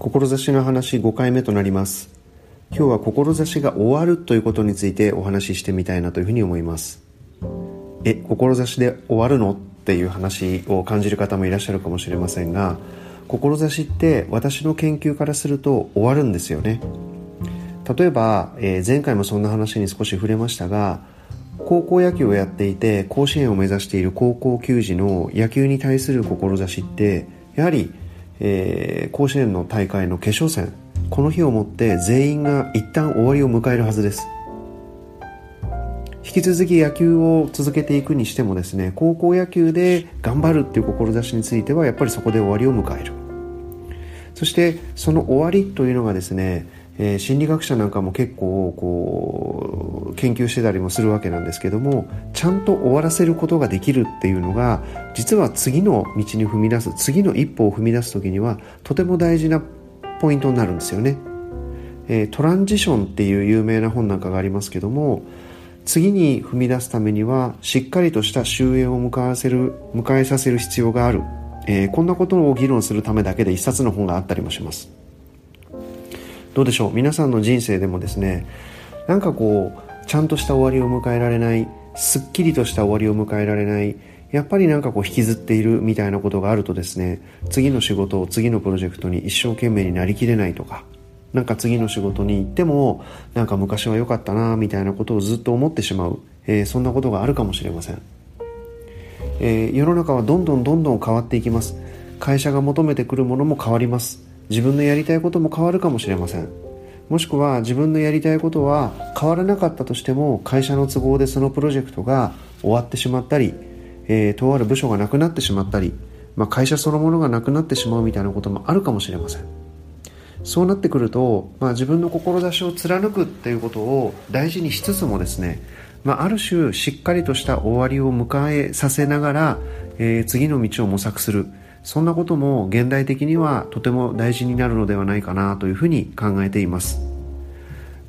志の話5回目となります。今日は志が終わるということについてお話ししてみたいなというふうに思います。え志で終わるの？っていう話を感じる方もいらっしゃるかもしれませんが志って私の研究からすると終わるんですよね。例えば、えー、前回もそんな話に少し触れましたが高校野球をやっていて甲子園を目指している高校球児の野球に対する志ってやはりえー、甲子園の大会の決勝戦。この日をもって全員が一旦終わりを迎えるはずです。引き続き野球を続けていくにしてもですね高校野球で頑張るっていう志についてはやっぱりそこで終わりを迎える。そしてその終わりというのがですねえー、心理学者なんかも結構こう研究してたりもするわけなんですけどもちゃんと終わらせることができるっていうのが実は次の道に踏み出す次の一歩を踏み出す時にはとても大事なポイントになるんですよね、えー、トランジションっていう有名な本なんかがありますけども次に踏み出すためにはしっかりとした終焉を迎えせる迎えさせる必要がある、えー、こんなことを議論するためだけで一冊の本があったりもします。どうでしょう？皆さんの人生でもですねなんかこうちゃんとした終わりを迎えられないすっきりとした終わりを迎えられないやっぱりなんかこう引きずっているみたいなことがあるとですね次の仕事を次のプロジェクトに一生懸命になりきれないとかなんか次の仕事に行ってもなんか昔は良かったなみたいなことをずっと思ってしまう、えー、そんなことがあるかもしれません、えー、世の中はどんどんどんどん変わっていきます。会社が求めてくるものも変わります。自分のやりたいことも変わるかもしれません。もしくは自分のやりたいことは変わらなかったとしても会社の都合でそのプロジェクトが終わってしまったり、えー、とある部署がなくなってしまったり、まあ、会社そのものがなくなってしまうみたいなこともあるかもしれません。そうなってくると、まあ、自分の志を貫くっていうことを大事にしつつもですね、まあ、ある種しっかりとした終わりを迎えさせながら、えー、次の道を模索する。そんなことも現代的にはとても大事になるのではないかなというふうに考えています。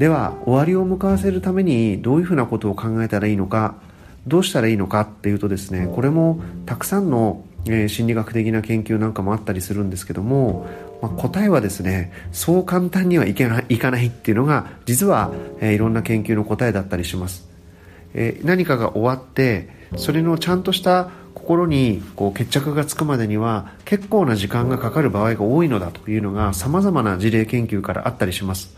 では終わりを向かわせるためにどういうふうなことを考えたらいいのかどうしたらいいのかっていうとですねこれもたくさんの、えー、心理学的な研究なんかもあったりするんですけども、まあ、答えはですねそう簡単にはいけないいかないっていうのが実は、えー、いろんな研究の答えだったりします、えー、何かが終わってそれのちゃんとした心にこう決着がつくまでには結構な時間がかかる場合が多いのだというのが様々な事例研究からあったりします。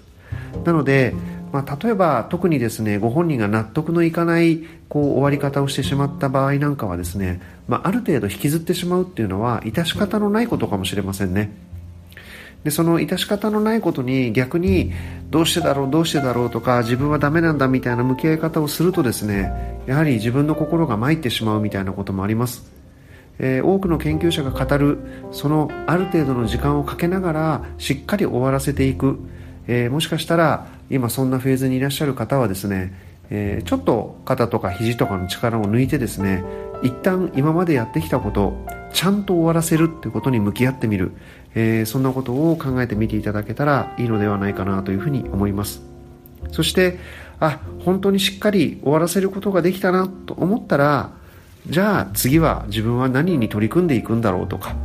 なので、まあ、例えば特にですねご本人が納得のいかないこう終わり方をしてしまった場合なんかはですね、まあ、ある程度引きずってしまうっていうのは致し方のないことかもしれませんね。でその致し方のないことに逆にどうしてだろうどうしてだろうとか自分はダメなんだみたいな向き合い方をするとですねやはり自分の心が参ってしまうみたいなこともあります、えー、多くの研究者が語るそのある程度の時間をかけながらしっかり終わらせていく、えー、もしかしたら今そんなフェーズにいらっしゃる方はですね、えー、ちょっと肩とか肘とかの力を抜いてですね一旦今までやってきたことちゃんと終わらせるってことに向き合ってみる、えー、そんなことを考えてみていただけたらいいのではないかなというふうに思います。そしてあ本当にしっかり終わらせることができたなと思ったらじゃあ次は自分は何に取り組んでいくんだろうとか、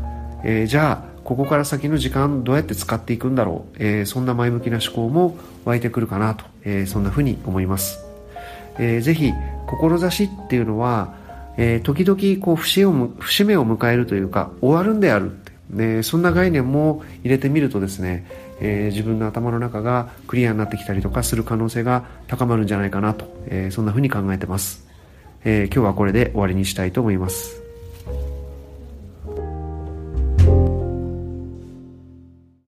えー、じゃあここから先の時間どうやって使っていくんだろう、えー、そんな前向きな思考も湧いてくるかなと、えー、そんなふうに思います、えー、ぜひ志っていうのはえー、時々こう節を節目を迎えるというか終わるんであるって。で、そんな概念も入れてみるとですね、えー、自分の頭の中がクリアになってきたりとかする可能性が高まるんじゃないかなと、えー、そんな風に考えてます、え、今日はこれで終わりにしたいと思います。